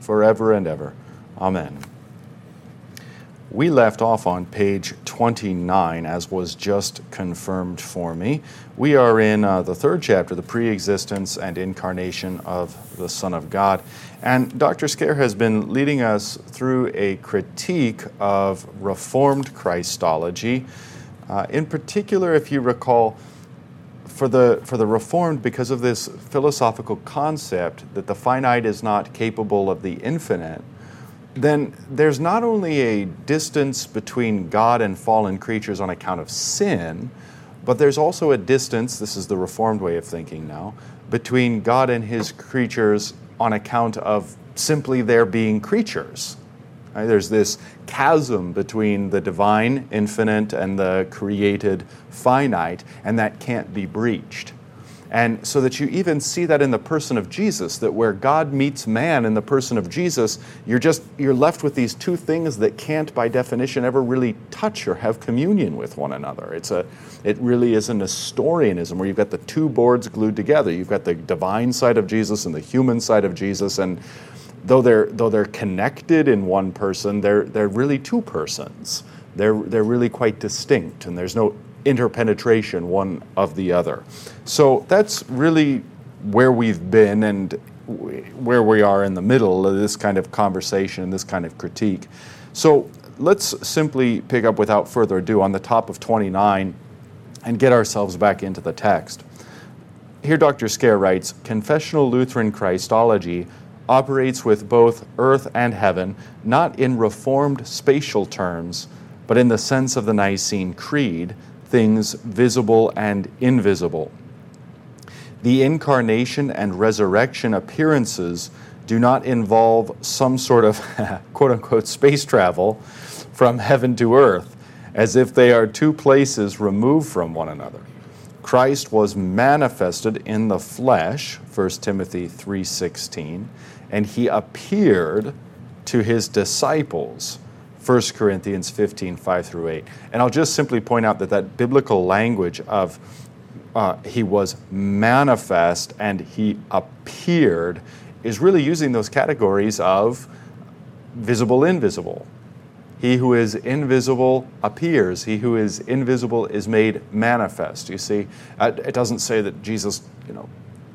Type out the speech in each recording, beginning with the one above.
forever and ever. Amen. We left off on page 29, as was just confirmed for me. We are in uh, the third chapter, the pre existence and incarnation of the Son of God. And Dr. Scaer has been leading us through a critique of Reformed Christology. Uh, in particular, if you recall, for the, for the Reformed, because of this philosophical concept that the finite is not capable of the infinite, then there's not only a distance between God and fallen creatures on account of sin, but there's also a distance, this is the Reformed way of thinking now, between God and his creatures on account of simply their being creatures. Right? There's this chasm between the divine, infinite, and the created, finite, and that can't be breached. And so that you even see that in the person of Jesus, that where God meets man in the person of Jesus, you're just you're left with these two things that can't by definition ever really touch or have communion with one another. It's a it really is a Nestorianism where you've got the two boards glued together. You've got the divine side of Jesus and the human side of Jesus, and though they're though they're connected in one person, they're they're really two persons. They're they're really quite distinct, and there's no interpenetration one of the other. So that's really where we've been and where we are in the middle of this kind of conversation this kind of critique. So let's simply pick up without further ado on the top of 29 and get ourselves back into the text. Here, Dr. Scaer writes Confessional Lutheran Christology operates with both earth and heaven, not in reformed spatial terms, but in the sense of the Nicene Creed, things visible and invisible. The incarnation and resurrection appearances do not involve some sort of quote unquote space travel from heaven to earth, as if they are two places removed from one another. Christ was manifested in the flesh, 1 Timothy 3:16, and he appeared to his disciples. 1 Corinthians 15, 5 through 8. And I'll just simply point out that that biblical language of uh, he was manifest and he appeared is really using those categories of visible, invisible. He who is invisible appears. He who is invisible is made manifest. You see, it doesn't say that Jesus, you know,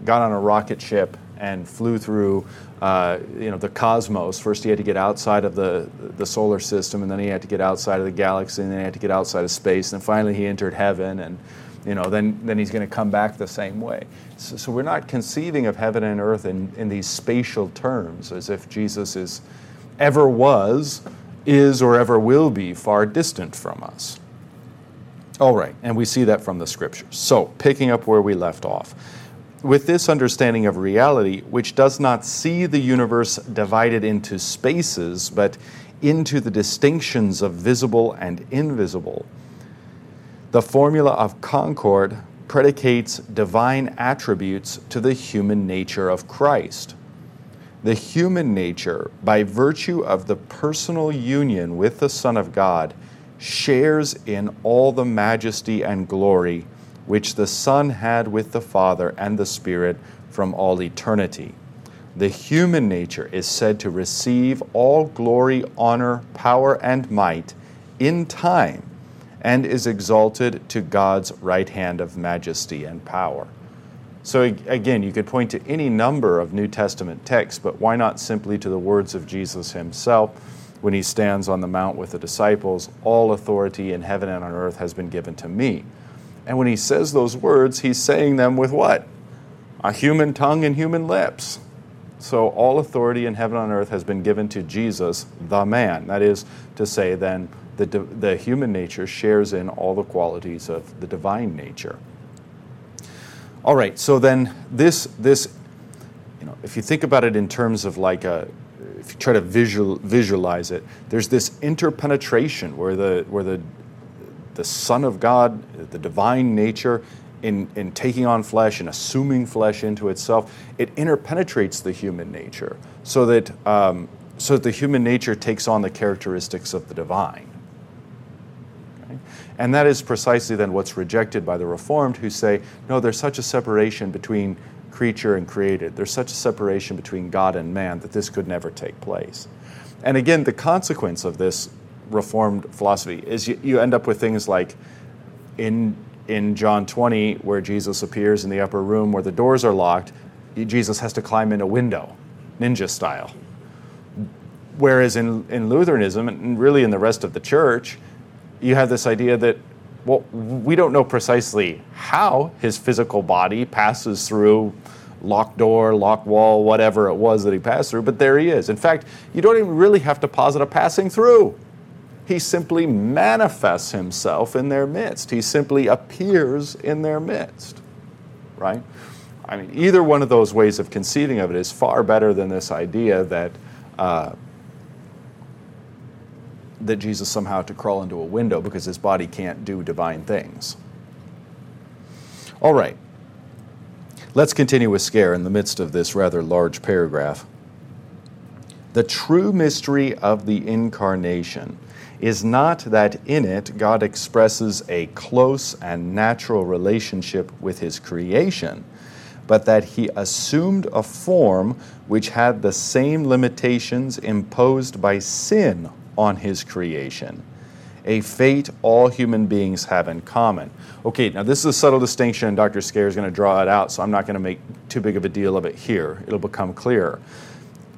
got on a rocket ship and flew through uh, you know the cosmos. First, he had to get outside of the the solar system, and then he had to get outside of the galaxy, and then he had to get outside of space, and finally he entered heaven, and you know then then he's going to come back the same way. So, so, we're not conceiving of heaven and earth in, in these spatial terms, as if Jesus is ever was, is, or ever will be far distant from us. All right, and we see that from the scriptures. So, picking up where we left off with this understanding of reality, which does not see the universe divided into spaces, but into the distinctions of visible and invisible, the formula of concord predicates divine attributes to the human nature of Christ. The human nature, by virtue of the personal union with the Son of God, shares in all the majesty and glory which the Son had with the Father and the Spirit from all eternity. The human nature is said to receive all glory, honor, power, and might in time and is exalted to God's right hand of majesty and power. So, again, you could point to any number of New Testament texts, but why not simply to the words of Jesus himself when he stands on the mount with the disciples? All authority in heaven and on earth has been given to me. And when he says those words, he's saying them with what? A human tongue and human lips. So all authority in heaven and earth has been given to Jesus, the man. That is to say, then, the, the human nature shares in all the qualities of the divine nature. All right, so then this, this, you know, if you think about it in terms of like a, if you try to visual, visualize it, there's this interpenetration where the where the the Son of God, the divine nature, in, in taking on flesh and assuming flesh into itself, it interpenetrates the human nature so that, um, so that the human nature takes on the characteristics of the divine. And that is precisely then what's rejected by the Reformed who say, no, there's such a separation between creature and created. There's such a separation between God and man that this could never take place. And again, the consequence of this Reformed philosophy is you, you end up with things like in in John 20, where Jesus appears in the upper room where the doors are locked, Jesus has to climb in a window, ninja style. Whereas in, in Lutheranism, and really in the rest of the church, you have this idea that, well, we don't know precisely how his physical body passes through locked door, locked wall, whatever it was that he passed through, but there he is. In fact, you don't even really have to posit a passing through. He simply manifests himself in their midst. He simply appears in their midst, right? I mean, either one of those ways of conceiving of it is far better than this idea that uh, that Jesus somehow had to crawl into a window because his body can't do divine things. All right. Let's continue with Scaer in the midst of this rather large paragraph. The true mystery of the incarnation is not that in it God expresses a close and natural relationship with his creation, but that he assumed a form which had the same limitations imposed by sin on his creation, a fate all human beings have in common. Okay, now this is a subtle distinction, Dr. Scaer is going to draw it out, so I'm not going to make too big of a deal of it here. It'll become clear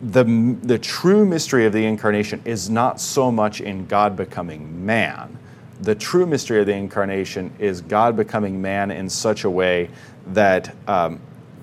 the, the true mystery of the incarnation is not so much in God becoming man. The true mystery of the incarnation is God becoming man in such a way that, um,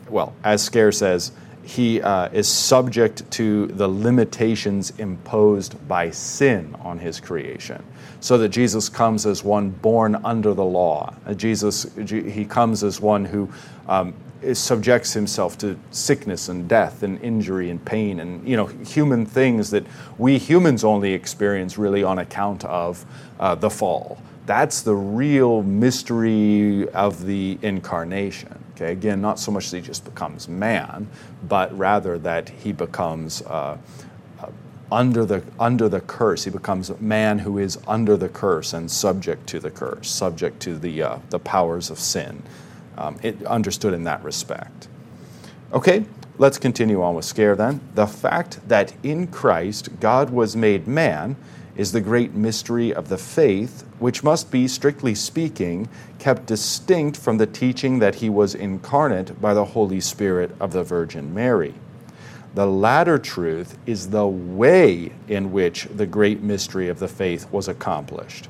well, as Scaer says, he uh, is subject to the limitations imposed by sin on his creation. So that Jesus comes as one born under the law. Uh, Jesus, he comes as one who um, subjects himself to sickness and death and injury and pain and you know human things that we humans only experience really on account of uh, the fall. That's the real mystery of the incarnation. Okay, again, not so much that he just becomes man, but rather that he becomes. Uh, uh under the under the curse, he becomes a man who is under the curse and subject to the curse, subject to the uh, the powers of sin, um, it understood in that respect. Okay, let's continue on with Scaer then. The fact that in Christ God was made man is the great mystery of the faith, which must be, strictly speaking, kept distinct from the teaching that he was incarnate by the Holy Spirit of the Virgin Mary. The latter truth is the way in which the great mystery of the faith was accomplished.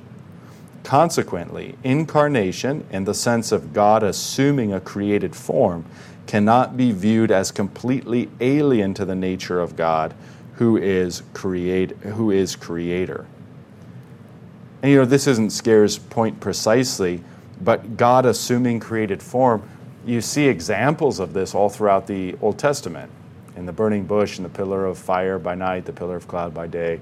Consequently, incarnation, in the sense of God assuming a created form, cannot be viewed as completely alien to the nature of God, who is, create, who is creator. And you know, this isn't Scaer's point precisely, but God assuming created form, you see examples of this all throughout the Old Testament. In the burning bush, in the pillar of fire by night, the pillar of cloud by day,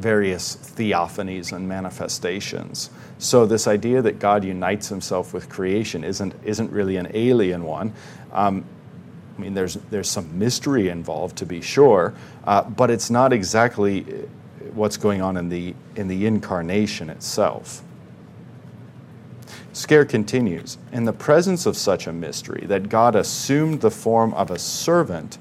various theophanies and manifestations. So this idea that God unites himself with creation isn't, isn't really an alien one. Um, I mean, there's, there's some mystery involved to be sure, uh, but it's not exactly what's going on in the, in the incarnation itself. Scaer continues In the presence of such a mystery, that God assumed the form of a servant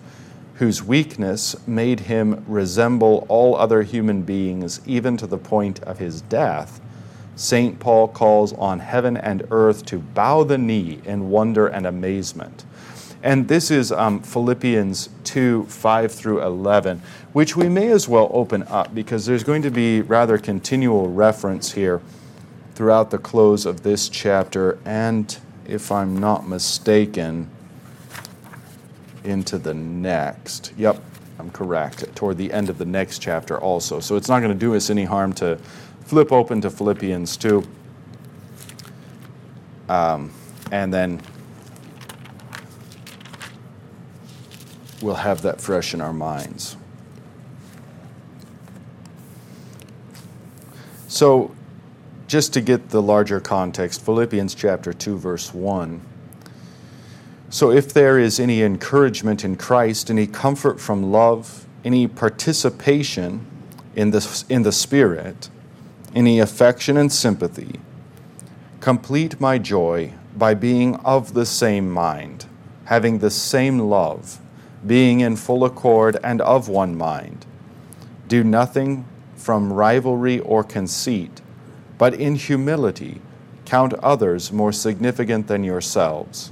whose weakness made him resemble all other human beings, even to the point of his death, St. Paul calls on heaven and earth to bow the knee in wonder and amazement. And this is um, Philippians 2 5 through 11, which we may as well open up because there's going to be rather continual reference here throughout the close of this chapter. And if I'm not mistaken, into the next. Yep, I'm correct. Toward the end of the next chapter also. So it's not going to do us any harm to flip open to Philippians 2. Um, and then we'll have that fresh in our minds. So, just to get the larger context, Philippians chapter 2, verse 1. So, if there is any encouragement in Christ, any comfort from love, any participation in the, in the Spirit, any affection and sympathy, complete my joy by being of the same mind, having the same love, being in full accord and of one mind. Do nothing from rivalry or conceit, but in humility count others more significant than yourselves.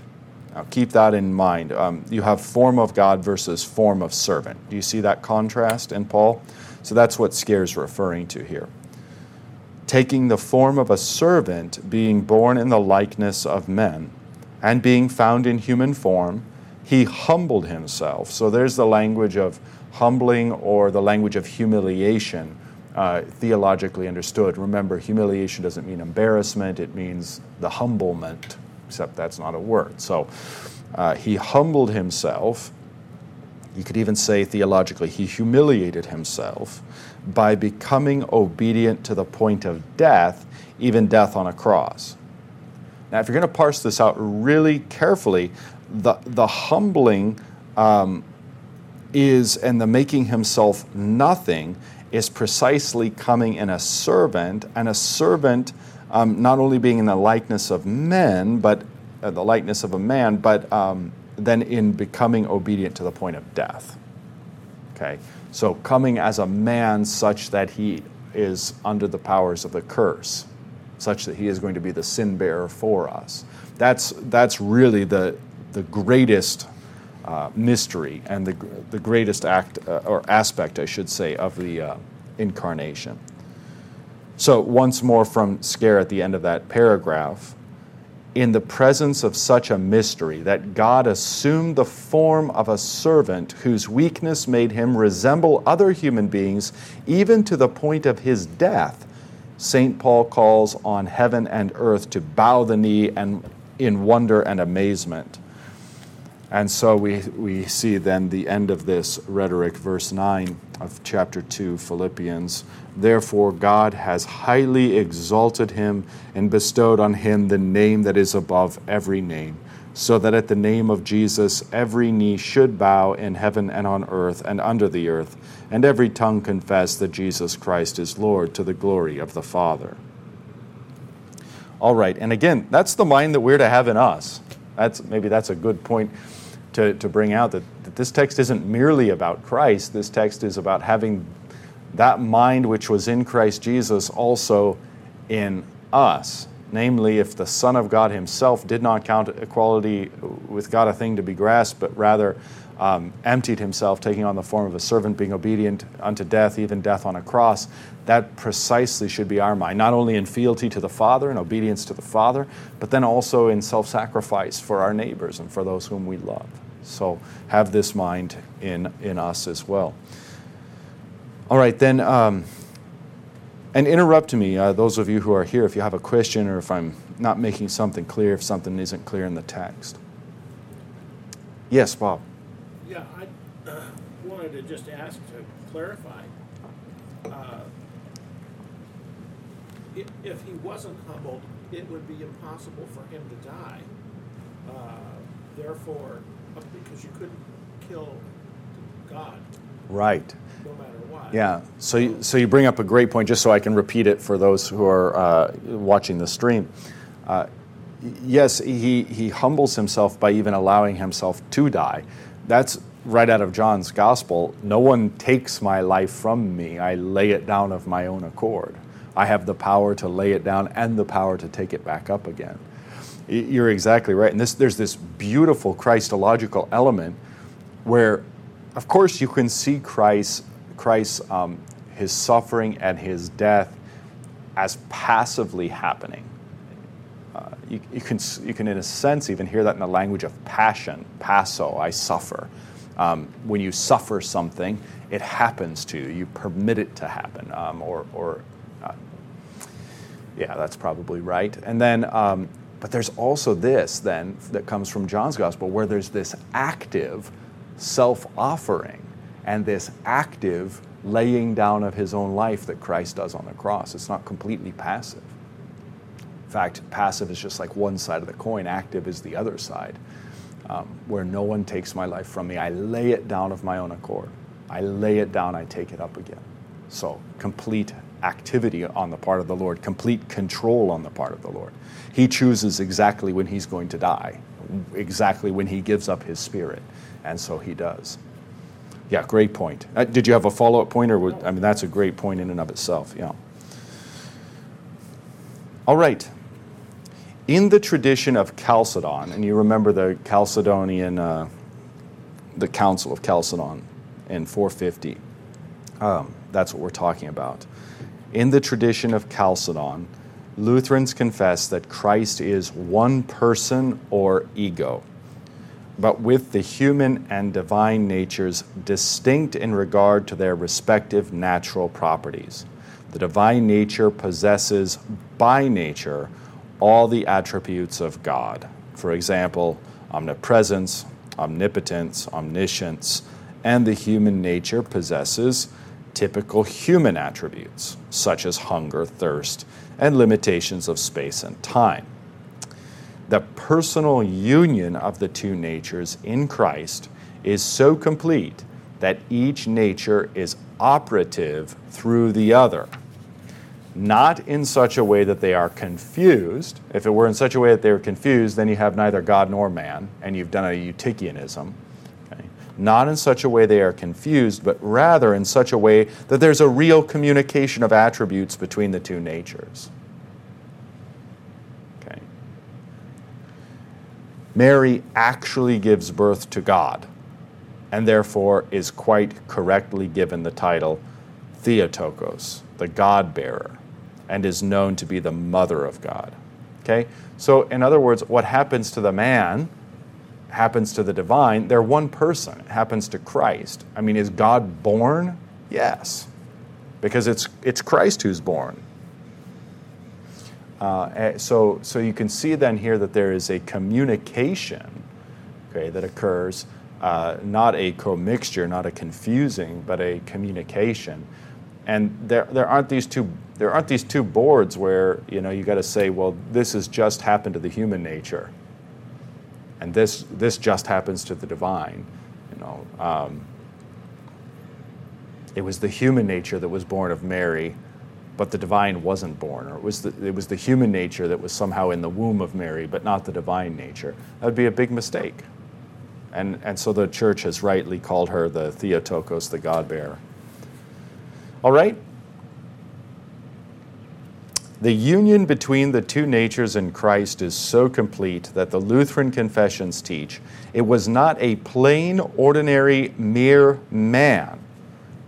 Now keep that in mind. Um, you have form of God versus form of servant. Do you see that contrast in Paul? So that's what Scaer's referring to here. Taking the form of a servant, being born in the likeness of men, and being found in human form, he humbled himself. So there's the language of humbling or the language of humiliation, uh, theologically understood. Remember, humiliation doesn't mean embarrassment, it means the humblement, except that's not a word. So uh, he humbled himself. You could even say theologically, he humiliated himself by becoming obedient to the point of death, even death on a cross. Now, if you're going to parse this out really carefully, the, the humbling um, is, and the making himself nothing is precisely coming in a servant, and a servant um, not only being in the likeness of men, but uh, the likeness of a man, but um, then in becoming obedient to the point of death. Okay, so coming as a man such that he is under the powers of the curse, such that he is going to be the sin bearer for us. That's that's really the the greatest uh, mystery and the, the greatest act uh, or aspect, I should say, of the uh, incarnation. So, once more from Scaer at the end of that paragraph, in the presence of such a mystery that God assumed the form of a servant whose weakness made him resemble other human beings, even to the point of his death, St. Paul calls on heaven and earth to bow the knee and in wonder and amazement. And so we, we see then the end of this rhetoric, verse 9 of chapter 2, Philippians. Therefore, God has highly exalted him and bestowed on him the name that is above every name, so that at the name of Jesus every knee should bow in heaven and on earth and under the earth, and every tongue confess that Jesus Christ is Lord to the glory of the Father. All right, and again, that's the mind that we're to have in us. That's maybe that's a good point to, to bring out that, that this text isn't merely about Christ. This text is about having that mind which was in Christ Jesus also in us. Namely, if the Son of God himself did not count equality with God a thing to be grasped, but rather um, emptied himself, taking on the form of a servant, being obedient unto death, even death on a cross, that precisely should be our mind, not only in fealty to the Father and obedience to the Father, but then also in self sacrifice for our neighbors and for those whom we love. So have this mind in, in us as well. All right, then, um, and interrupt me, uh, those of you who are here, if you have a question or if I'm not making something clear, if something isn't clear in the text. Yes, Bob. Yeah, I uh, wanted to just ask to clarify. Uh, if, if he wasn't humbled, it would be impossible for him to die. Uh, therefore, because you couldn't kill God. Right. No matter what. Yeah. So, you, so you bring up a great point, just so I can repeat it for those who are uh, watching the stream. Uh, yes, he, he humbles himself by even allowing himself to die. That's right out of John's gospel. No one takes my life from me, I lay it down of my own accord. I have the power to lay it down and the power to take it back up again. You're exactly right. And this, there's this beautiful Christological element where, of course, you can see Christ, Christ's um, his suffering and his death as passively happening. You, you, can, you can, in a sense, even hear that in the language of passion. Passo, I suffer. Um, when you suffer something, it happens to you. You permit it to happen. Um, or, or uh, yeah, that's probably right. And then, um, but there's also this then that comes from John's gospel where there's this active self offering and this active laying down of his own life that Christ does on the cross. It's not completely passive. In fact, passive is just like one side of the coin, active is the other side, um, where no one takes my life from me. I lay it down of my own accord. I lay it down, I take it up again. So, complete activity on the part of the Lord, complete control on the part of the Lord. He chooses exactly when he's going to die, exactly when he gives up his spirit, and so he does. Yeah, great point. Uh, did you have a follow up point, or would, I mean, that's a great point in and of itself. Yeah. All right. In the tradition of Chalcedon, and you remember the Chalcedonian, uh, the Council of Chalcedon in 450. Um, that's what we're talking about. In the tradition of Chalcedon, Lutherans confess that Christ is one person or ego but with the human and divine natures distinct in regard to their respective natural properties. The divine nature possesses by nature all the attributes of God. For example, omnipresence, omnipotence, omniscience, and the human nature possesses typical human attributes, such as hunger, thirst, and limitations of space and time the personal union of the two natures in Christ is so complete that each nature is operative through the other. Not in such a way that they are confused. If it were in such a way that they were confused, then you have neither God nor man, and you've done a Eutychianism. Okay? Not in such a way they are confused, but rather in such a way that there's a real communication of attributes between the two natures. Mary actually gives birth to God and therefore is quite correctly given the title Theotokos, the God bearer, and is known to be the mother of God. Okay? So, in other words, what happens to the man happens to the divine. They're one person. It happens to Christ. I mean, is God born? Yes. Because it's, it's Christ who's born. Uh, eh, so, so you can see then here that there is a communication okay, that occurs, uh, not a commixture, not a confusing, but a communication. And there, there aren't these two there aren't these two boards where you know you got to say, well, this has just happened to the human nature, and this this just happens to the divine. You know, um, it was the human nature that was born of Mary but the divine wasn't born, or it was, the, it was the human nature that was somehow in the womb of Mary, but not the divine nature. That would be a big mistake. And, and so the church has rightly called her the Theotokos, the God bearer. All right? The union between the two natures in Christ is so complete that the Lutheran confessions teach it was not a plain, ordinary, mere man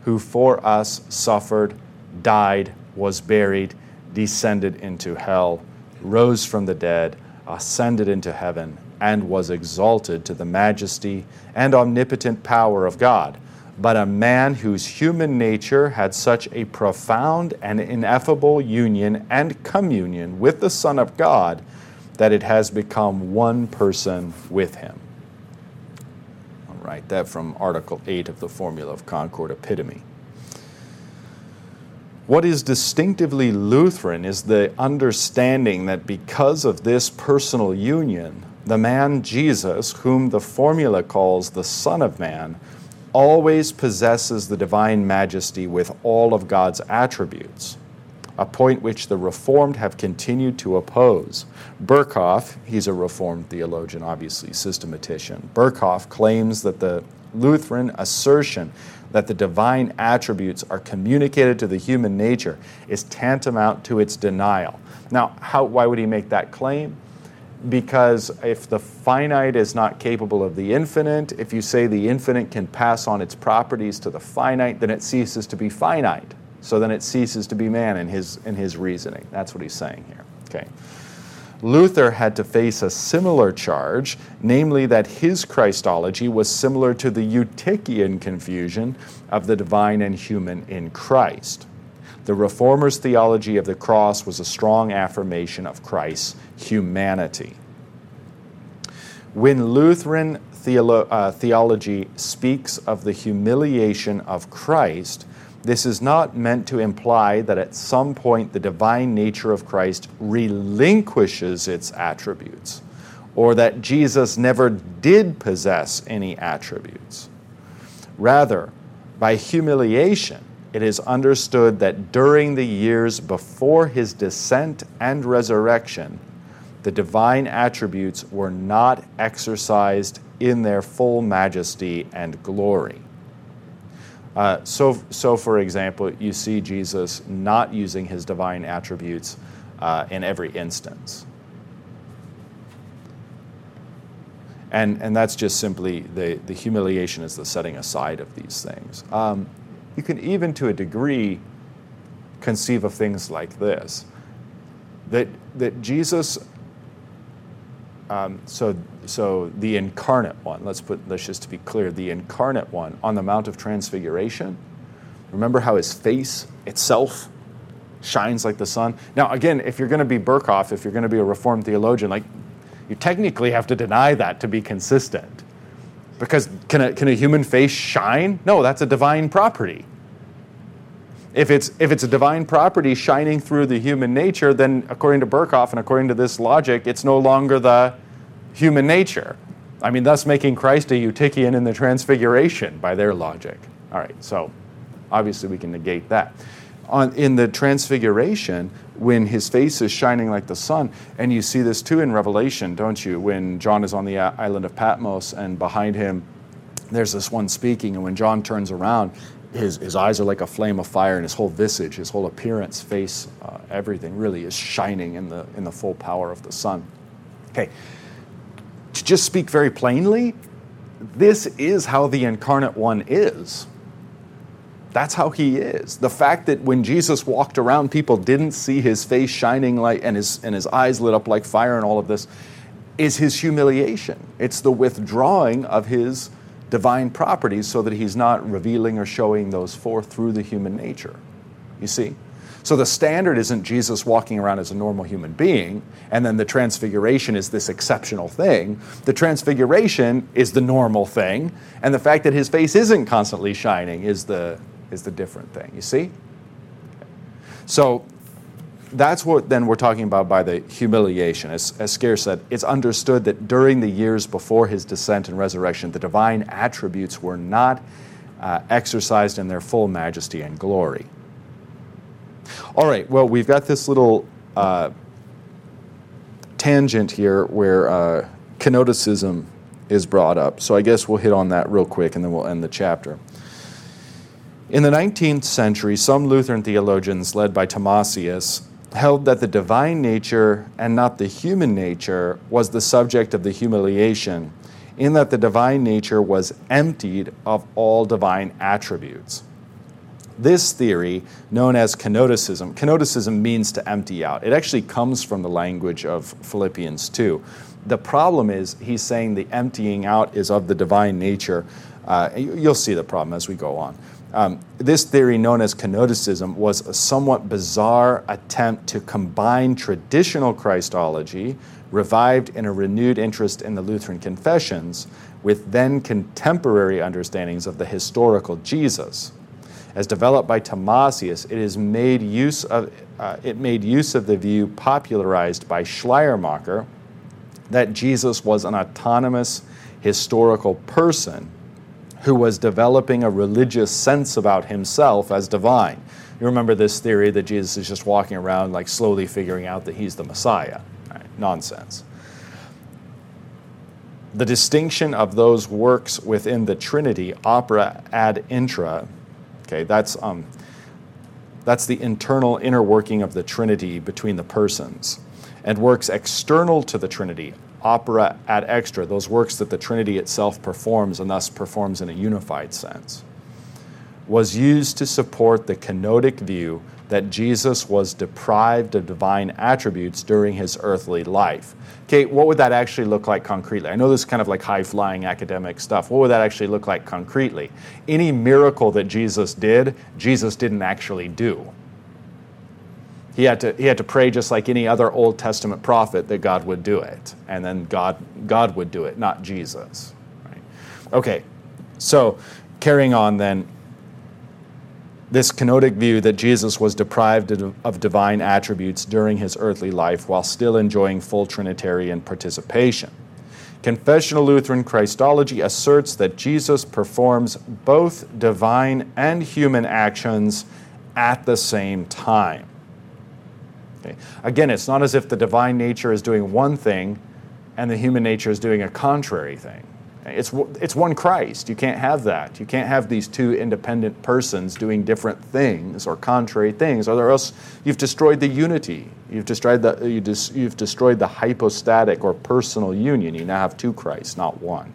who for us suffered, died, was buried, descended into hell, rose from the dead, ascended into heaven, and was exalted to the majesty and omnipotent power of God. But a man whose human nature had such a profound and ineffable union and communion with the Son of God that it has become one person with him. All right, that from Article 8 of the Formula of Concord Epitome. What is distinctively Lutheran is the understanding that because of this personal union, the man Jesus, whom the formula calls the Son of Man, always possesses the divine majesty with all of God's attributes, a point which the Reformed have continued to oppose. Berkhof, he's a Reformed theologian, obviously, systematician. Berkhof claims that the Lutheran assertion that the divine attributes are communicated to the human nature is tantamount to its denial. Now, how, why would he make that claim? Because if the finite is not capable of the infinite, if you say the infinite can pass on its properties to the finite, then it ceases to be finite. So then it ceases to be man in his, in his reasoning. That's what he's saying here. Okay. Luther had to face a similar charge, namely that his Christology was similar to the Eutychian confusion of the divine and human in Christ. The Reformers' theology of the cross was a strong affirmation of Christ's humanity. When Lutheran theolo- uh, theology speaks of the humiliation of Christ, this is not meant to imply that at some point the divine nature of Christ relinquishes its attributes, or that Jesus never did possess any attributes. Rather, by humiliation, it is understood that during the years before his descent and resurrection, the divine attributes were not exercised in their full majesty and glory. Uh, so, so, for example, you see Jesus not using his divine attributes uh, in every instance. And, and that's just simply the, the humiliation is the setting aside of these things. Um, you can even, to a degree, conceive of things like this that, that Jesus um, so, so the incarnate one, let's put, let's just to be clear, the incarnate one on the Mount of Transfiguration, remember how his face itself shines like the sun? Now, again, if you're going to be Berkhof, if you're going to be a Reformed theologian, like, you technically have to deny that to be consistent. Because can a, can a human face shine? No, that's a divine property. If it's, if it's a divine property shining through the human nature, then according to Berkhof and according to this logic, it's no longer the human nature. I mean, thus making Christ a Eutychian in the Transfiguration by their logic. All right, so obviously we can negate that. On, in the Transfiguration, when his face is shining like the sun, and you see this too in Revelation, don't you? When John is on the island of Patmos and behind him there's this one speaking, and when John turns around, his, his eyes are like a flame of fire, and his whole visage, his whole appearance, face, uh, everything really is shining in the, in the full power of the sun. Okay, just speak very plainly, this is how the incarnate one is. That's how he is. The fact that when Jesus walked around, people didn't see his face shining like and his and his eyes lit up like fire and all of this is his humiliation. It's the withdrawing of his divine properties so that he's not revealing or showing those forth through the human nature. You see? So the standard isn't Jesus walking around as a normal human being, and then the transfiguration is this exceptional thing. The transfiguration is the normal thing, and the fact that his face isn't constantly shining is the, is the different thing. You see? So that's what then we're talking about by the humiliation. As, as Scaer said, it's understood that during the years before his descent and resurrection, the divine attributes were not uh, exercised in their full majesty and glory. All right, well, we've got this little uh, tangent here where uh, kenoticism is brought up. So I guess we'll hit on that real quick and then we'll end the chapter. In the 19th century, some Lutheran theologians, led by Thomasius, held that the divine nature and not the human nature was the subject of the humiliation, in that the divine nature was emptied of all divine attributes. This theory, known as kenoticism, kenoticism means to empty out. It actually comes from the language of Philippians 2. The problem is, he's saying the emptying out is of the divine nature. Uh, you'll see the problem as we go on. Um, this theory, known as kenoticism, was a somewhat bizarre attempt to combine traditional Christology, revived in a renewed interest in the Lutheran confessions, with then contemporary understandings of the historical Jesus. As developed by Thomasius, it is made use of uh, it made use of the view popularized by Schleiermacher that Jesus was an autonomous historical person who was developing a religious sense about himself as divine. You remember this theory that Jesus is just walking around, like slowly figuring out that he's the Messiah. Right? Nonsense. The distinction of those works within the Trinity, opera ad intra, okay, that's, um, that's the internal inner working of the Trinity between the persons. and works external to the Trinity, opera ad extra, those works that the Trinity itself performs and thus performs in a unified sense, was used to support the kenotic view that Jesus was deprived of divine attributes during his earthly life. Okay, what would that actually look like concretely? I know this is kind of like high flying academic stuff. What would that actually look like concretely? Any miracle that Jesus did, Jesus didn't actually do. He had, to, he had to pray just like any other Old Testament prophet that God would do it. And then God, God would do it, not Jesus. Right? Okay, so carrying on then, this kenotic view that Jesus was deprived of divine attributes during his earthly life while still enjoying full Trinitarian participation. Confessional Lutheran Christology asserts that Jesus performs both divine and human actions at the same time. Okay. Again, it's not as if the divine nature is doing one thing and the human nature is doing a contrary thing. It's, it's one Christ. You can't have that. You can't have these two independent persons doing different things or contrary things, or else you've destroyed the unity. You've destroyed the, you dis, you've destroyed the hypostatic or personal union. You now have two Christs, not one.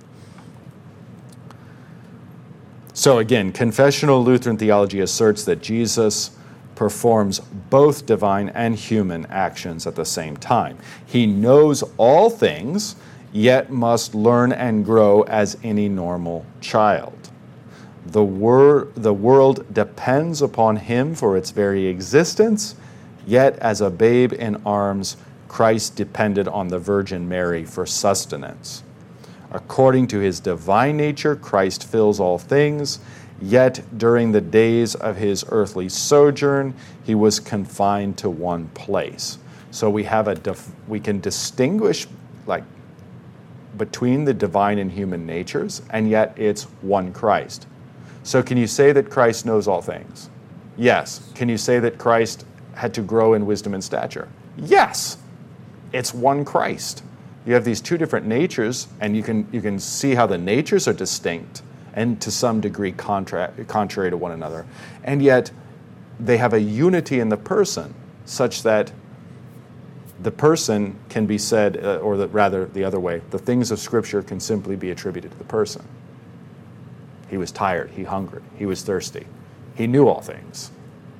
So, again, confessional Lutheran theology asserts that Jesus performs both divine and human actions at the same time. He knows all things yet must learn and grow as any normal child. The, wor- the world depends upon him for its very existence, yet as a babe in arms, Christ depended on the Virgin Mary for sustenance. According to his divine nature, Christ fills all things, yet during the days of his earthly sojourn, he was confined to one place. So we have a we can distinguish like between the divine and human natures, and yet it's one Christ. So, can you say that Christ knows all things? Yes. Can you say that Christ had to grow in wisdom and stature? Yes. It's one Christ. You have these two different natures, and you can, you can see how the natures are distinct and to some degree contra- contrary to one another. And yet, they have a unity in the person such that the person can be said, uh, or the, rather the other way, the things of Scripture can simply be attributed to the person. He was tired, he hungered, he was thirsty, he knew all things.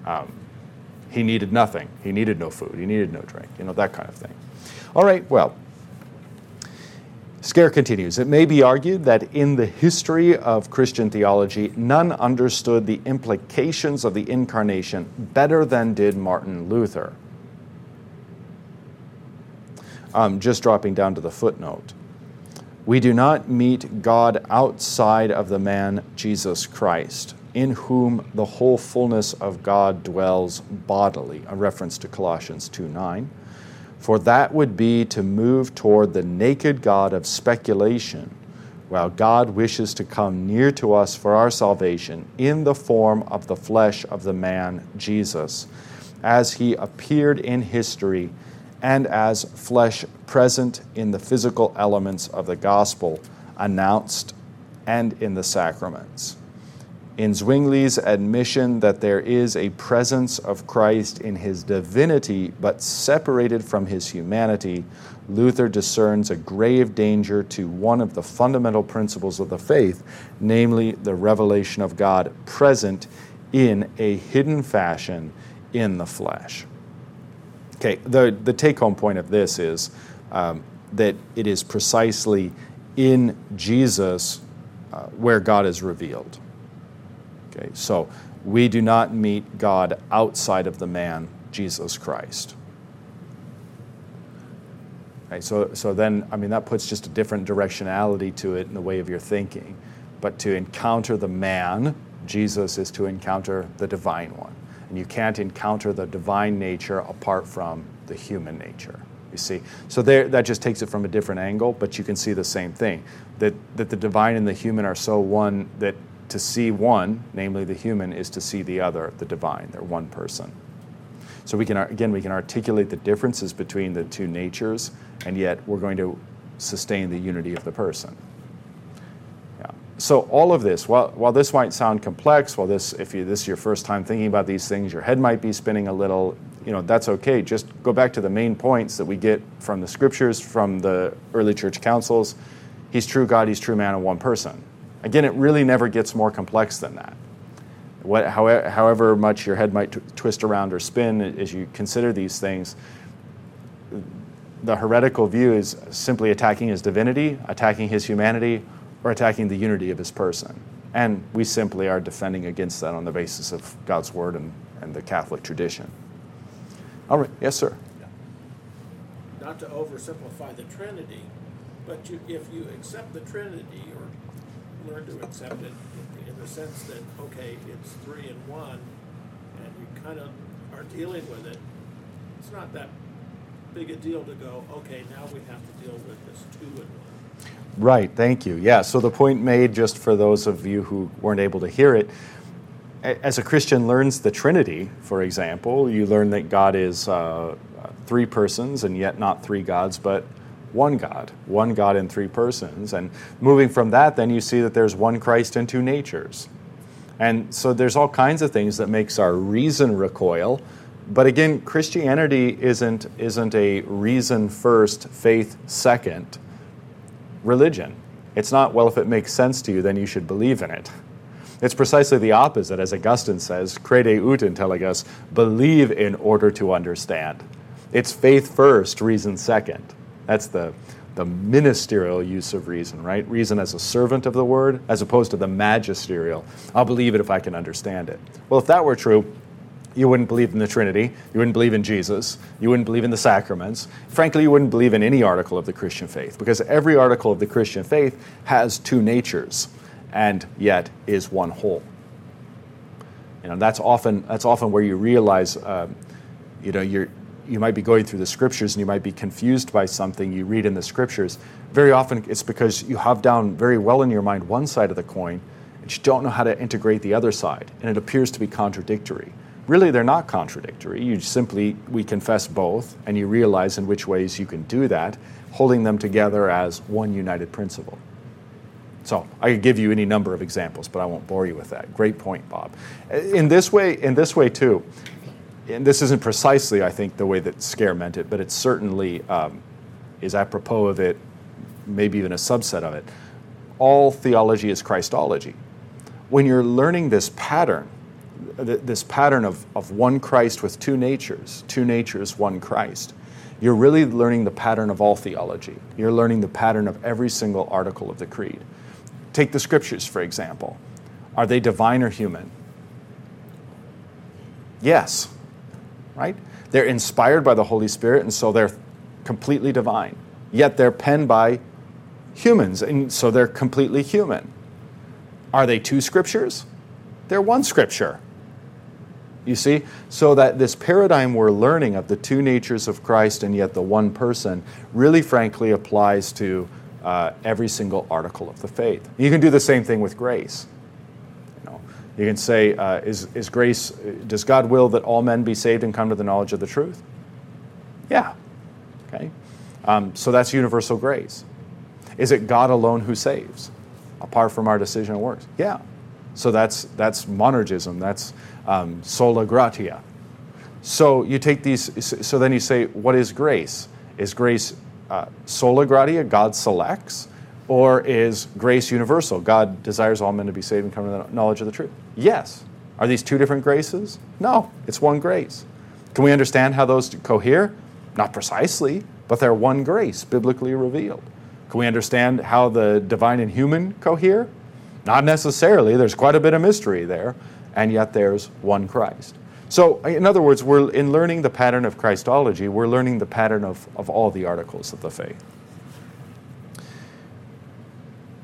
Um, he needed nothing, he needed no food, he needed no drink, you know, that kind of thing. All right, well, Scaer continues. It may be argued that in the history of Christian theology, none understood the implications of the incarnation better than did Martin Luther um, just dropping down to the footnote. We do not meet God outside of the man Jesus Christ, in whom the whole fullness of God dwells bodily, a reference to Colossians 2 9. For that would be to move toward the naked God of speculation, while God wishes to come near to us for our salvation in the form of the flesh of the man Jesus, as he appeared in history and as flesh present in the physical elements of the gospel announced and in the sacraments. In Zwingli's admission that there is a presence of Christ in his divinity but separated from his humanity, Luther discerns a grave danger to one of the fundamental principles of the faith, namely the revelation of God present in a hidden fashion in the flesh. Okay, the, the take home point of this is um, that it is precisely in Jesus uh, where God is revealed. Okay, so we do not meet God outside of the man, Jesus Christ. Okay, so, so then, I mean, that puts just a different directionality to it in the way of your thinking. But to encounter the man, Jesus is to encounter the divine one. And you can't encounter the divine nature apart from the human nature. You see, so there, that just takes it from a different angle, but you can see the same thing that, that the divine and the human are so one that to see one, namely the human, is to see the other, the divine. They're one person. So we can again we can articulate the differences between the two natures, and yet we're going to sustain the unity of the person so all of this, while, while this might sound complex, while this, if you, this is your first time thinking about these things, your head might be spinning a little, you know, that's okay. Just go back to the main points that we get from the scriptures, from the early church councils. He's true God, he's true man, and one person. Again, it really never gets more complex than that. What, however, however much your head might t- twist around or spin as you consider these things, the heretical view is simply attacking his divinity, attacking his humanity, or attacking the unity of his person. And we simply are defending against that on the basis of God's word and, and the Catholic tradition. All right, yes, sir. Not to oversimplify the Trinity, but you, if you accept the Trinity or learn to accept it in the sense that, okay, it's three and one, and you kind of are dealing with it, it's not that big a deal to go, okay, now we have to deal with this two and one. Right, thank you. Yeah, so the point made, just for those of you who weren't able to hear it, as a Christian learns the Trinity, for example, you learn that God is uh, three persons and yet not three gods, but one God, one God in three persons. And moving from that, then you see that there's one Christ in two natures. And so there's all kinds of things that makes our reason recoil. But again, Christianity isn't, isn't a reason first, faith second religion. It's not, well, if it makes sense to you, then you should believe in it. It's precisely the opposite, as Augustine says, crede ut intelligas, believe in order to understand. It's faith first, reason second. That's the, the ministerial use of reason, right? Reason as a servant of the word, as opposed to the magisterial. I'll believe it if I can understand it. Well, if that were true, you wouldn't believe in the Trinity. You wouldn't believe in Jesus. You wouldn't believe in the sacraments. Frankly, you wouldn't believe in any article of the Christian faith because every article of the Christian faith has two natures and yet is one whole. You know, that's often, that's often where you realize, um, you know, you're, you might be going through the scriptures and you might be confused by something you read in the scriptures. Very often it's because you have down very well in your mind one side of the coin and you don't know how to integrate the other side, and it appears to be contradictory. Really, they're not contradictory. You simply, we confess both, and you realize in which ways you can do that, holding them together as one united principle. So I could give you any number of examples, but I won't bore you with that. Great point, Bob. In this way, in this way too, and this isn't precisely, I think, the way that Scaer meant it, but it certainly um, is apropos of it, maybe even a subset of it. All theology is Christology. When you're learning this pattern, this pattern of, of one Christ with two natures, two natures, one Christ, you're really learning the pattern of all theology. You're learning the pattern of every single article of the creed. Take the scriptures, for example. Are they divine or human? Yes, right? They're inspired by the Holy Spirit, and so they're completely divine. Yet they're penned by humans, and so they're completely human. Are they two scriptures? They're one scripture. You see? So that this paradigm we're learning of the two natures of Christ and yet the one person really, frankly, applies to uh, every single article of the faith. You can do the same thing with grace. You, know, you can say, uh, is, is grace, does God will that all men be saved and come to the knowledge of the truth? Yeah. Okay. Um, so that's universal grace. Is it God alone who saves, apart from our decision and works? Yeah. So that's that's monergism. That's um, sola gratia. So you take these. So then you say, what is grace? Is grace uh, sola gratia? God selects, or is grace universal? God desires all men to be saved and come to the knowledge of the truth. Yes. Are these two different graces? No, it's one grace. Can we understand how those cohere? Not precisely, but they're one grace, biblically revealed. Can we understand how the divine and human cohere? Not necessarily, there's quite a bit of mystery there, and yet there's one Christ. So, in other words, we're in learning the pattern of Christology, we're learning the pattern of, of all the articles of the faith.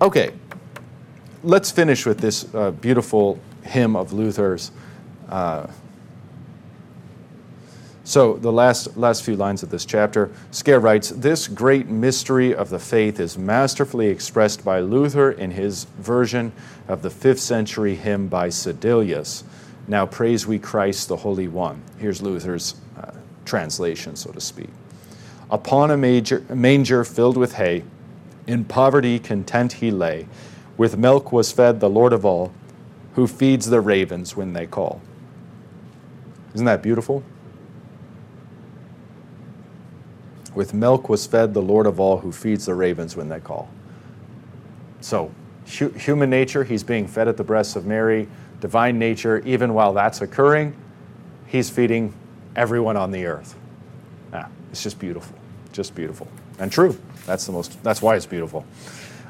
Okay, let's finish with this uh, beautiful hymn of Luther's. Uh, so, the last, last few lines of this chapter, Scaer writes This great mystery of the faith is masterfully expressed by Luther in his version of the fifth century hymn by Sedulius. Now praise we Christ, the Holy One. Here's Luther's uh, translation, so to speak. Upon a, major, manger filled with hay, in poverty content he lay. With milk was fed the Lord of all, who feeds the ravens when they call. Isn't that beautiful? With milk was fed the Lord of all who feeds the ravens when they call. So, hu- human nature, he's being fed at the breasts of Mary. Divine nature, even while that's occurring, he's feeding everyone on the earth. Ah, it's just beautiful. Just beautiful. And true. That's the most that's why it's beautiful.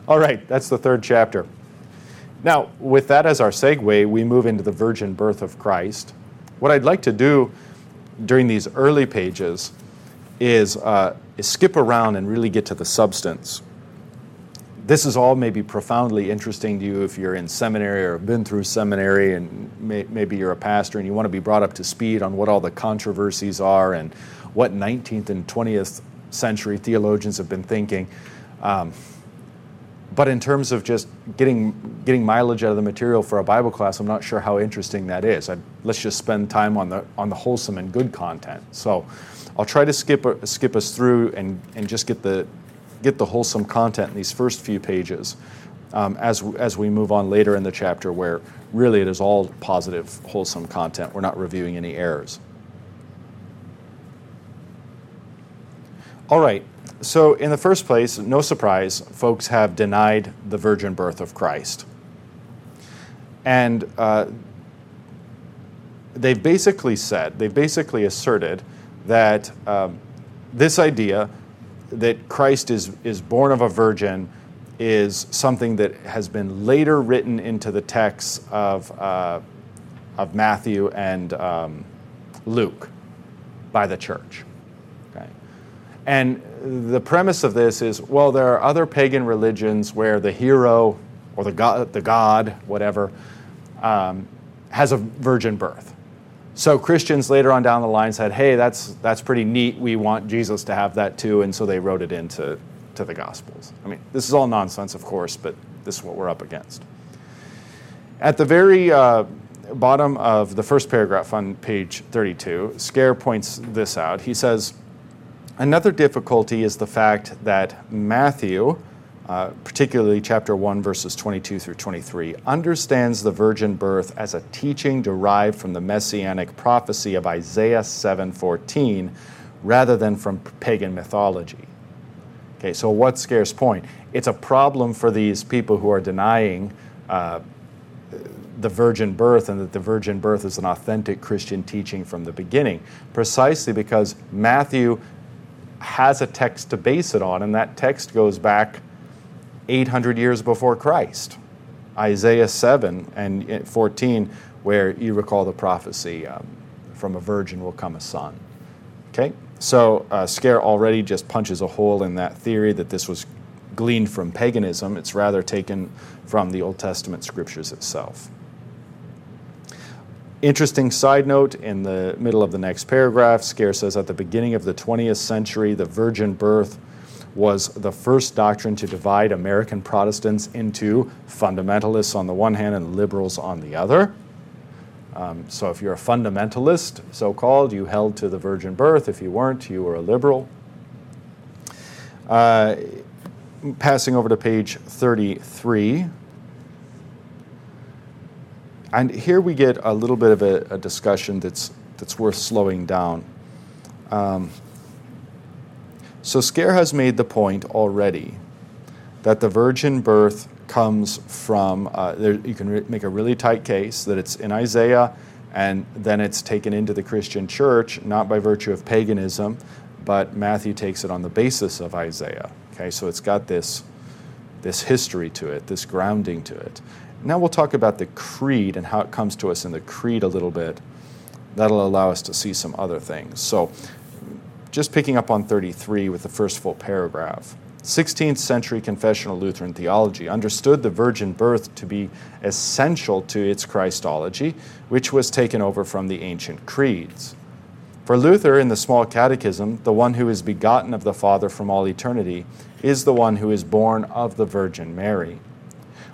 All right, that's the third chapter. Now, with that as our segue, we move into the virgin birth of Christ. What I'd like to do during these early pages is, uh, is skip around and really get to the substance. This is all maybe profoundly interesting to you if you're in seminary or have been through seminary and may, maybe you're a pastor and you want to be brought up to speed on what all the controversies are and what 19th and 20th century theologians have been thinking. Um, but in terms of just getting getting mileage out of the material for a Bible class, I'm not sure how interesting that is. I'd, let's just spend time on the on the wholesome and good content. So, I'll try to skip skip us through and and just get the get the wholesome content in these first few pages. Um, as, as we move on later in the chapter, where really it is all positive, wholesome content. We're not reviewing any errors. All right, so, in the first place, no surprise, folks have denied the virgin birth of Christ. And uh, they've basically said, they've basically asserted that um, this idea that Christ is, is born of a virgin is something that has been later written into the texts of, uh, of Matthew and um, Luke by the church. Okay? And the premise of this is well, there are other pagan religions where the hero or the god, the god whatever, um, has a virgin birth. So Christians later on down the line said, hey, that's, that's pretty neat. We want Jesus to have that too. And so they wrote it into to the Gospels. I mean, this is all nonsense, of course, but this is what we're up against. At the very uh, bottom of the first paragraph on page 32, Scaer points this out. He says, Another difficulty is the fact that Matthew, uh, particularly chapter 1, verses 22 through 23, understands the virgin birth as a teaching derived from the messianic prophecy of Isaiah 7:14 rather than from pagan mythology. Okay, so what's Scaer's point? It's a problem for these people who are denying uh, the virgin birth and that the virgin birth is an authentic Christian teaching from the beginning, precisely because Matthew has a text to base it on, and that text goes back 800 years before Christ. Isaiah 7 and 14, where you recall the prophecy um, from a virgin will come a son. Okay? So uh, Scaer already just punches a hole in that theory that this was gleaned from paganism. It's rather taken from the Old Testament scriptures itself. Interesting side note in the middle of the next paragraph, Scaer says at the beginning of the 20th century, the virgin birth was the first doctrine to divide American Protestants into fundamentalists on the one hand and liberals on the other. Um, so if you're a fundamentalist, so called, you held to the virgin birth. If you weren't, you were a liberal. Uh, passing over to page 33. And here we get a little bit of a, a discussion that's, that's worth slowing down. Um, so Scaer has made the point already that the virgin birth comes from, uh, there, you can re- make a really tight case that it's in Isaiah and then it's taken into the Christian church, not by virtue of paganism, but Matthew takes it on the basis of Isaiah. Okay, so it's got this, this history to it, this grounding to it. Now we'll talk about the creed and how it comes to us in the creed a little bit. That'll allow us to see some other things. So, just picking up on 33 with the first full paragraph. 16th century confessional Lutheran theology understood the virgin birth to be essential to its Christology, which was taken over from the ancient creeds. For Luther, in the Small Catechism, the one who is begotten of the Father from all eternity is the one who is born of the Virgin Mary.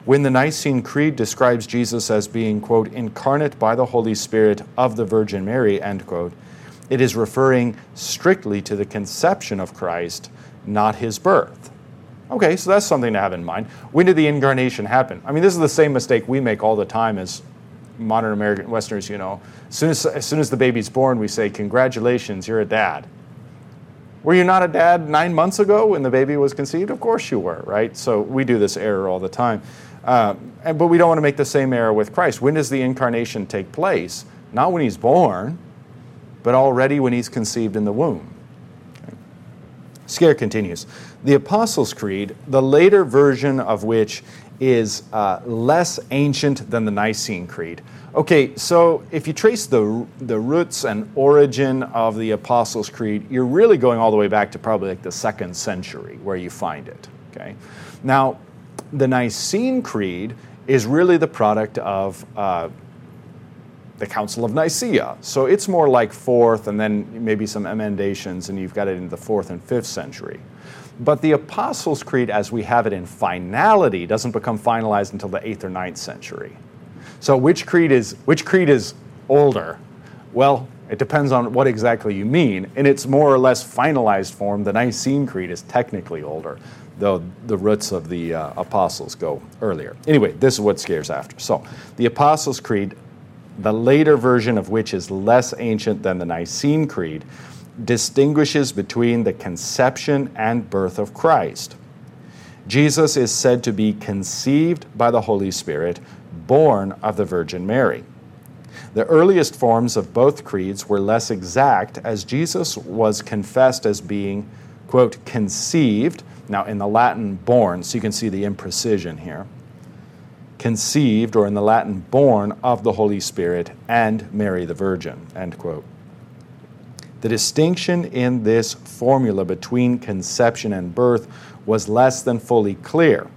When the Nicene Creed describes Jesus as being, quote, incarnate by the Holy Spirit of the Virgin Mary, end quote, it is referring strictly to the conception of Christ, not his birth. Okay, so that's something to have in mind. When did the incarnation happen? I mean, this is the same mistake we make all the time as modern American Westerners, you know. As soon as, as soon as the baby's born, we say, Congratulations, you're a dad. Were you not a dad nine months ago when the baby was conceived? Of course you were, right? So we do this error all the time. Uh, but we don't want to make the same error with Christ. When does the incarnation take place? Not when he's born, but already when he's conceived in the womb. Okay. Scaer continues. The Apostles' Creed, the later version of which is uh, less ancient than the Nicene Creed. Okay, so if you trace the, the roots and origin of the Apostles' Creed, you're really going all the way back to probably like the second century where you find it. Okay, now the Nicene Creed is really the product of uh, the Council of Nicaea. So it's more like fourth, and then maybe some emendations, and you've got it in the fourth and fifth century. But the Apostles' Creed, as we have it in finality, doesn't become finalized until the eighth or ninth century. So which creed is which creed is older? Well, it depends on what exactly you mean. In its more or less finalized form, the Nicene Creed is technically older, though the roots of the uh, Apostles go earlier. Anyway, this is what Scaer's after. So, the Apostles' Creed, the later version of which is less ancient than the Nicene Creed, distinguishes between the conception and birth of Christ. Jesus is said to be conceived by the Holy Spirit, born of the Virgin Mary. The earliest forms of both creeds were less exact, as Jesus was confessed as being, quote, conceived, now in the Latin, born, so you can see the imprecision here, conceived, or in the Latin, born of the Holy Spirit and Mary the Virgin, end quote. The distinction in this formula between conception and birth was less than fully clear,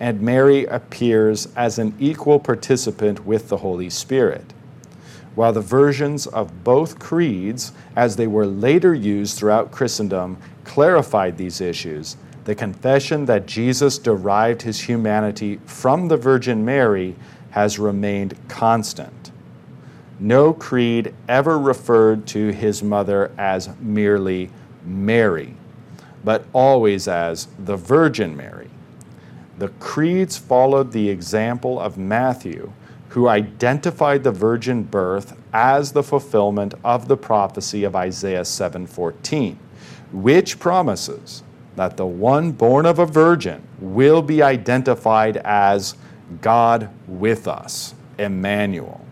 and Mary appears as an equal participant with the Holy Spirit. While the versions of both creeds, as they were later used throughout Christendom, clarified these issues, the confession that Jesus derived his humanity from the Virgin Mary has remained constant no creed ever referred to his mother as merely Mary, but always as the Virgin Mary. The creeds followed the example of Matthew, who identified the virgin birth as the fulfillment of the prophecy of Isaiah 7:14, which promises that the one born of a virgin will be identified as God with us, Emmanuel.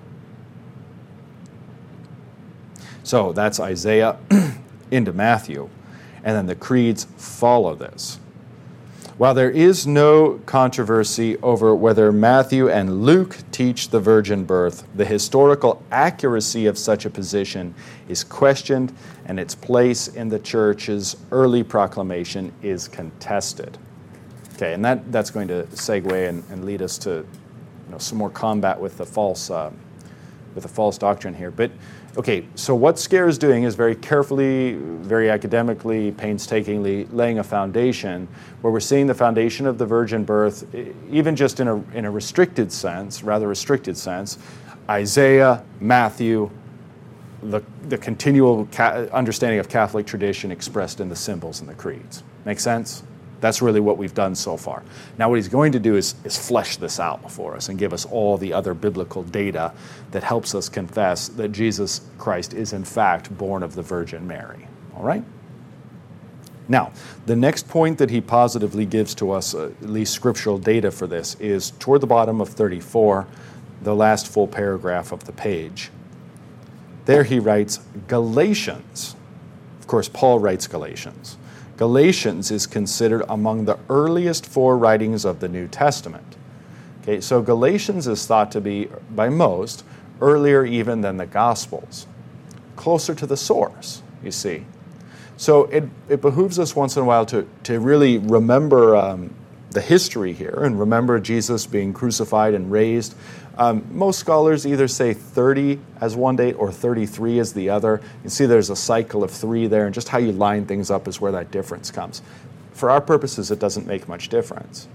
So that's Isaiah into Matthew, and then the creeds follow this. While there is no controversy over whether Matthew and Luke teach the virgin birth, the historical accuracy of such a position is questioned, and its place in the church's early proclamation is contested. Okay, and that, that's going to segue and, and lead us to you know, some more combat with the false, uh, with the false doctrine here. But okay, so what Scaer is doing is very carefully, very academically, painstakingly laying a foundation where we're seeing the foundation of the virgin birth, even just in a, in a restricted sense, rather restricted sense, Isaiah, Matthew, the, the continual ca- understanding of Catholic tradition expressed in the symbols and the creeds. Make sense? That's really what we've done so far. Now, what he's going to do is, is flesh this out for us and give us all the other biblical data that helps us confess that Jesus Christ is, in fact, born of the Virgin Mary. All right? Now, the next point that he positively gives to us, uh, at least scriptural data for this, is toward the bottom of 34, the last full paragraph of the page. There he writes Galatians. Of course, Paul writes Galatians. Galatians is considered among the earliest four writings of the New Testament. Okay, so Galatians is thought to be, by most, earlier even than the Gospels, closer to the source, you see. So it, it behooves us once in a while to, to really remember um, the history here and remember Jesus being crucified and raised. Um, most scholars either say 30 as one date or 33 as the other. You see there's a cycle of three there, and just how you line things up is where that difference comes. For our purposes, it doesn't make much difference.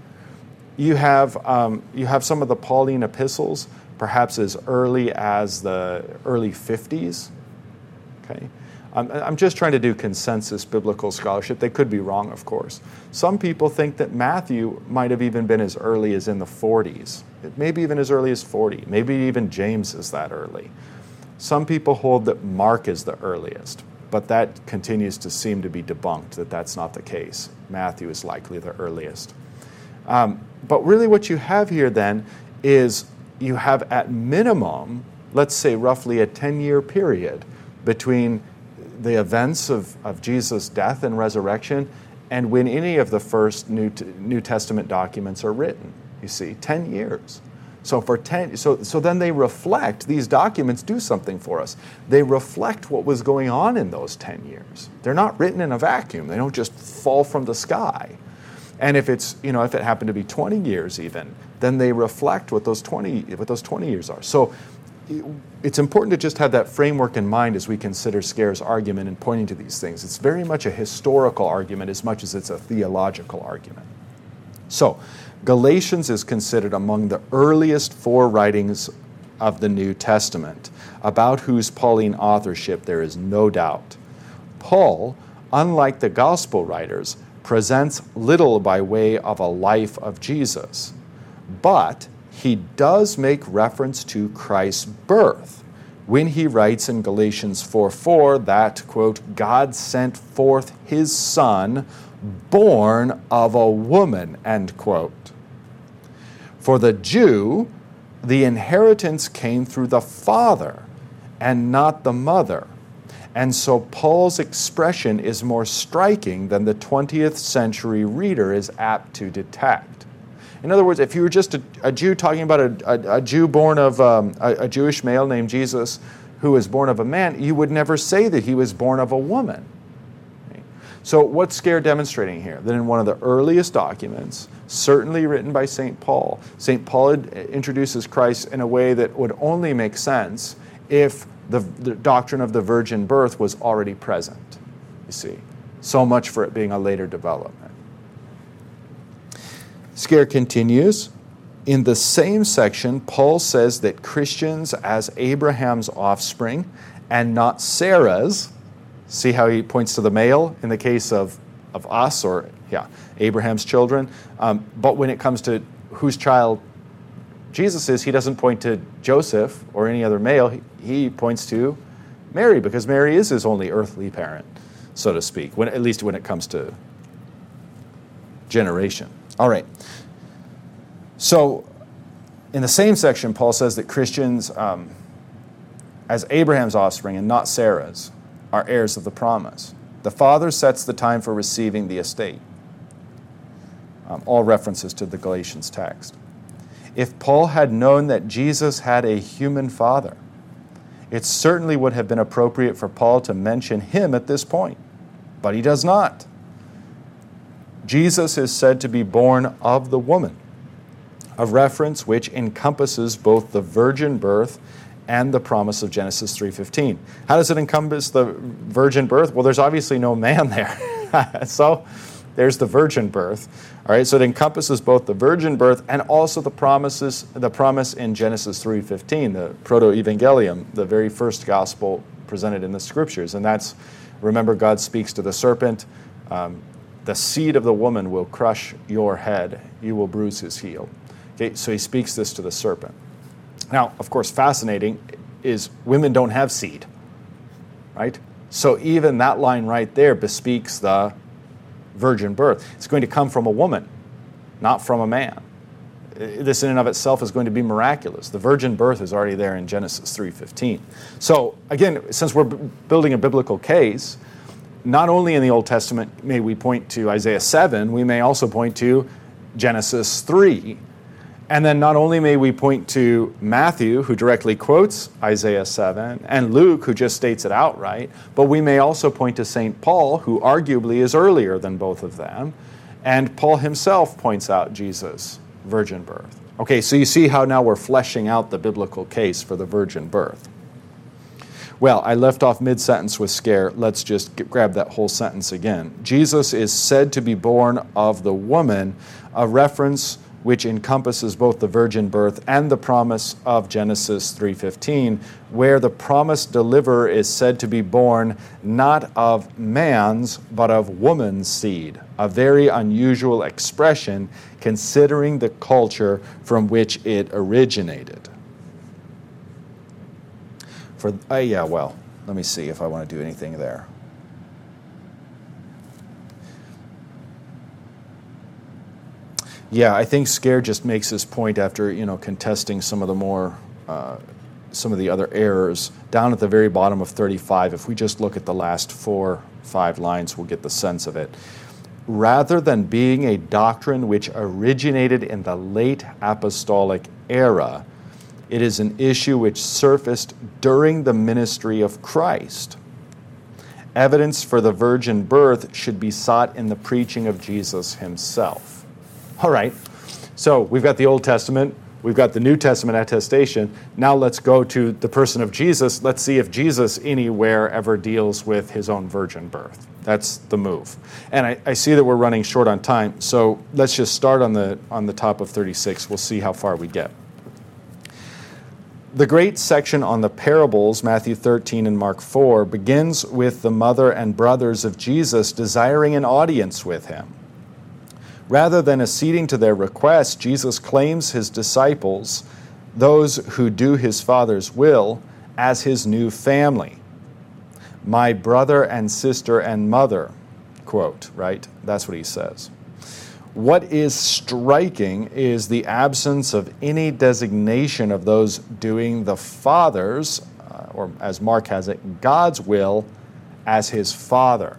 You have, um, you have some of the Pauline epistles, perhaps as early as the early 50s. Okay? I'm just trying to do consensus biblical scholarship. They could be wrong, of course. Some people think that Matthew might have even been as early as in the 40s, maybe even as early as 40, maybe even James is that early. Some people hold that Mark is the earliest. but that continues to seem to be debunked, that that's not the case. Matthew is likely the earliest. Um, but really, what you have here then is you have at minimum, let's say roughly a 10 year period between the events of, of Jesus' death and resurrection and when any of the first New, New Testament documents are written. You see, 10 years. So for 10 so so then they reflect these documents do something for us. They reflect what was going on in those 10 years. They're not written in a vacuum. They don't just fall from the sky. And if it's, you know, if it happened to be 20 years even, then they reflect what those 20 what those 20 years are. So it's important to just have that framework in mind as we consider Scaer's argument in pointing to these things. It's very much a historical argument as much as it's a theological argument. So, Galatians is considered among the earliest four writings of the New Testament, about whose Pauline authorship there is no doubt. Paul, unlike the gospel writers, presents little by way of a life of Jesus, but he does make reference to Christ's birth when he writes in Galatians 4 4 that, quote, God sent forth his son, born of a woman, end quote. For the Jew, the inheritance came through the father and not the mother. And so Paul's expression is more striking than the 20th century reader is apt to detect. In other words, if you were just a, a Jew talking about a, a, a Jew born of um, a, Jewish male named Jesus who was born of a man, you would never say that he was born of a woman. So, what's Scaer demonstrating here? That in one of the earliest documents, certainly written by St. Paul, St. Paul introduces Christ in a way that would only make sense if the, the doctrine of the virgin birth was already present. You see, so much for it being a later development. Scaer continues. In the same section, Paul says that Christians, as Abraham's offspring and not Sarah's, See how he points to the male in the case of, of us or, yeah, Abraham's children. Um, but when it comes to whose child Jesus is, he doesn't point to Joseph or any other male. He, he points to Mary because Mary is his only earthly parent, so to speak, when, at least when it comes to generation. All right. So, in the same section, Paul says that Christians, um, as Abraham's offspring and not Sarah's, are heirs of the promise. The father sets the time for receiving the estate. Um, all references to the Galatians text. If Paul had known that Jesus had a human father, it certainly would have been appropriate for Paul to mention him at this point, but he does not. Jesus is said to be born of the woman, a reference which encompasses both the virgin birth and the promise of Genesis 3:15. How does it encompass the virgin birth? Well, there's obviously no man there. so there's the virgin birth. All right, so it encompasses both the virgin birth and also the promises the promise in Genesis 3:15, the proto-evangelium, the very first gospel presented in the scriptures. And that's remember God speaks to the serpent, um, the seed of the woman will crush your head, you will bruise his heel. Okay, so he speaks this to the serpent. Now, of course, fascinating is women don't have seed, right? So even that line right there bespeaks the virgin birth. It's going to come from a woman, not from a man. This in and of itself is going to be miraculous. The virgin birth is already there in Genesis 3:15. So again, since we're b- building a biblical case, not only in the Old Testament may we point to Isaiah 7, we may also point to Genesis 3 and then not only may we point to Matthew, who directly quotes Isaiah 7, and Luke, who just states it outright, but we may also point to St. Paul, who arguably is earlier than both of them. And Paul himself points out Jesus' virgin birth. Okay, so you see how now we're fleshing out the biblical case for the virgin birth. Well, I left off mid sentence with Scaer. Let's just get, grab that whole sentence again. Jesus is said to be born of the woman, a reference which encompasses both the virgin birth and the promise of Genesis 3:15, where the promised deliverer is said to be born not of man's but of woman's seed, a very unusual expression considering the culture from which it originated. For uh, yeah, well, let me see if I want to do anything there. Yeah, I think Scaer just makes this point after you know contesting some of the more uh, some of the other errors down at the very bottom of 35. If we just look at the last four five lines, we'll get the sense of it. Rather than being a doctrine which originated in the late apostolic era, it is an issue which surfaced during the ministry of Christ. Evidence for the virgin birth should be sought in the preaching of Jesus himself. All right. So we've got the Old Testament, we've got the New Testament attestation. Now let's go to the person of Jesus. Let's see if Jesus anywhere ever deals with his own virgin birth. That's the move. And I, I, see that we're running short on time, so let's just start on the on the top of 36. We'll see how far we get. The great section on the parables, Matthew 13 and Mark 4, begins with the mother and brothers of Jesus desiring an audience with him. Rather than acceding to their request, Jesus claims his disciples, those who do his Father's will, as his new family. My brother and sister and mother, quote, right? That's what he says. What is striking is the absence of any designation of those doing the Father's, uh, or as Mark has it, God's will as his Father.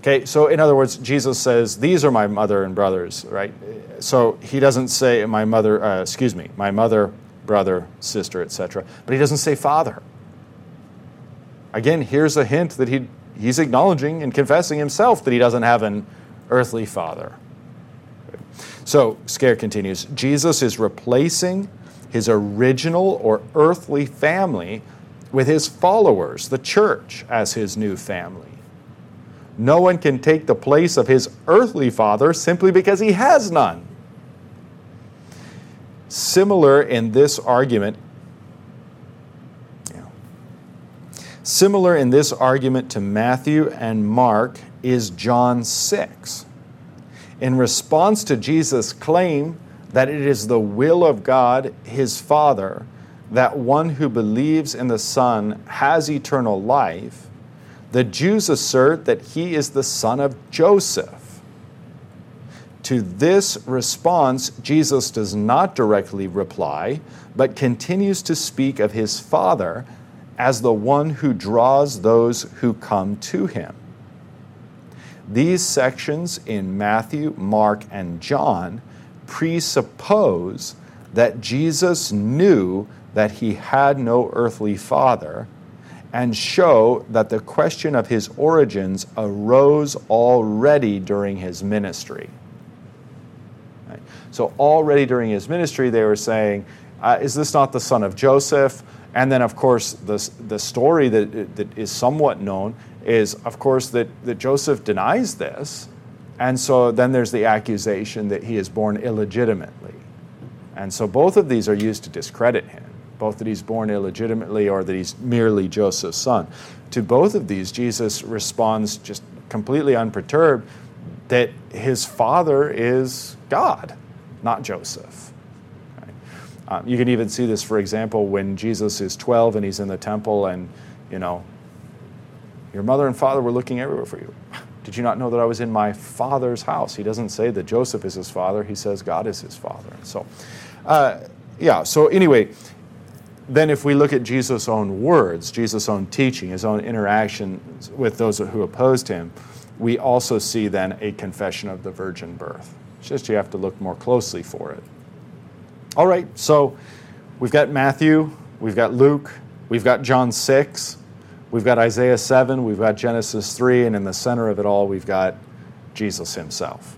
Okay, so in other words, Jesus says, These are my mother and brothers, right? So he doesn't say my mother, uh, excuse me, my mother, brother, sister, etc. But he doesn't say father. Again, here's a hint that he, he's acknowledging and confessing himself that he doesn't have an earthly father. So, Scaer continues Jesus is replacing his original or earthly family with his followers, the church, as his new family. No one can take the place of his earthly father simply because he has none. Similar in this argument, yeah. similar in this argument to Matthew and Mark is John 6. In response to Jesus' claim that it is the will of God, his Father, that one who believes in the Son has eternal life, the Jews assert that he is the son of Joseph. To this response, Jesus does not directly reply, but continues to speak of his Father as the one who draws those who come to him. These sections in Matthew, Mark, and John presuppose that Jesus knew that he had no earthly father and show that the question of his origins arose already during his ministry. So, already during his ministry, they were saying, uh, Is this not the son of Joseph? And then, of course, the, the story that, that is somewhat known is, of course, that, that Joseph denies this. And so then there's the accusation that he is born illegitimately. And so both of these are used to discredit him both that he's born illegitimately or that he's merely Joseph's son. To both of these, Jesus responds just completely unperturbed that his father is God, not Joseph. Um, you can even see this, for example, when Jesus is 12 and he's in the temple and, you know, your mother and father were looking everywhere for you. Did you not know that I was in my father's house? He doesn't say that Joseph is his father, he says God is his father. So, uh, yeah, so anyway, then if we look at Jesus' own words, Jesus' own teaching, his own interaction with those who opposed him, we also see then a confession of the virgin birth. It's just you have to look more closely for it. All right, so we've got Matthew, we've got Luke, we've got John 6, we've got Isaiah 7, we've got Genesis 3, and in the center of it all, we've got Jesus himself.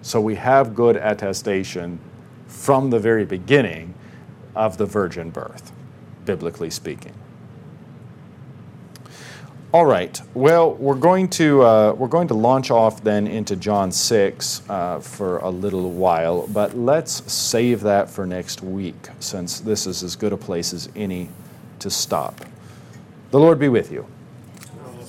So we have good attestation from the very beginning of the virgin birth biblically speaking. All right. Well, we're going to uh, we're going to launch off then into John six uh, for a little while, but let's save that for next week, since this is as good a place as any to stop. The Lord be with you.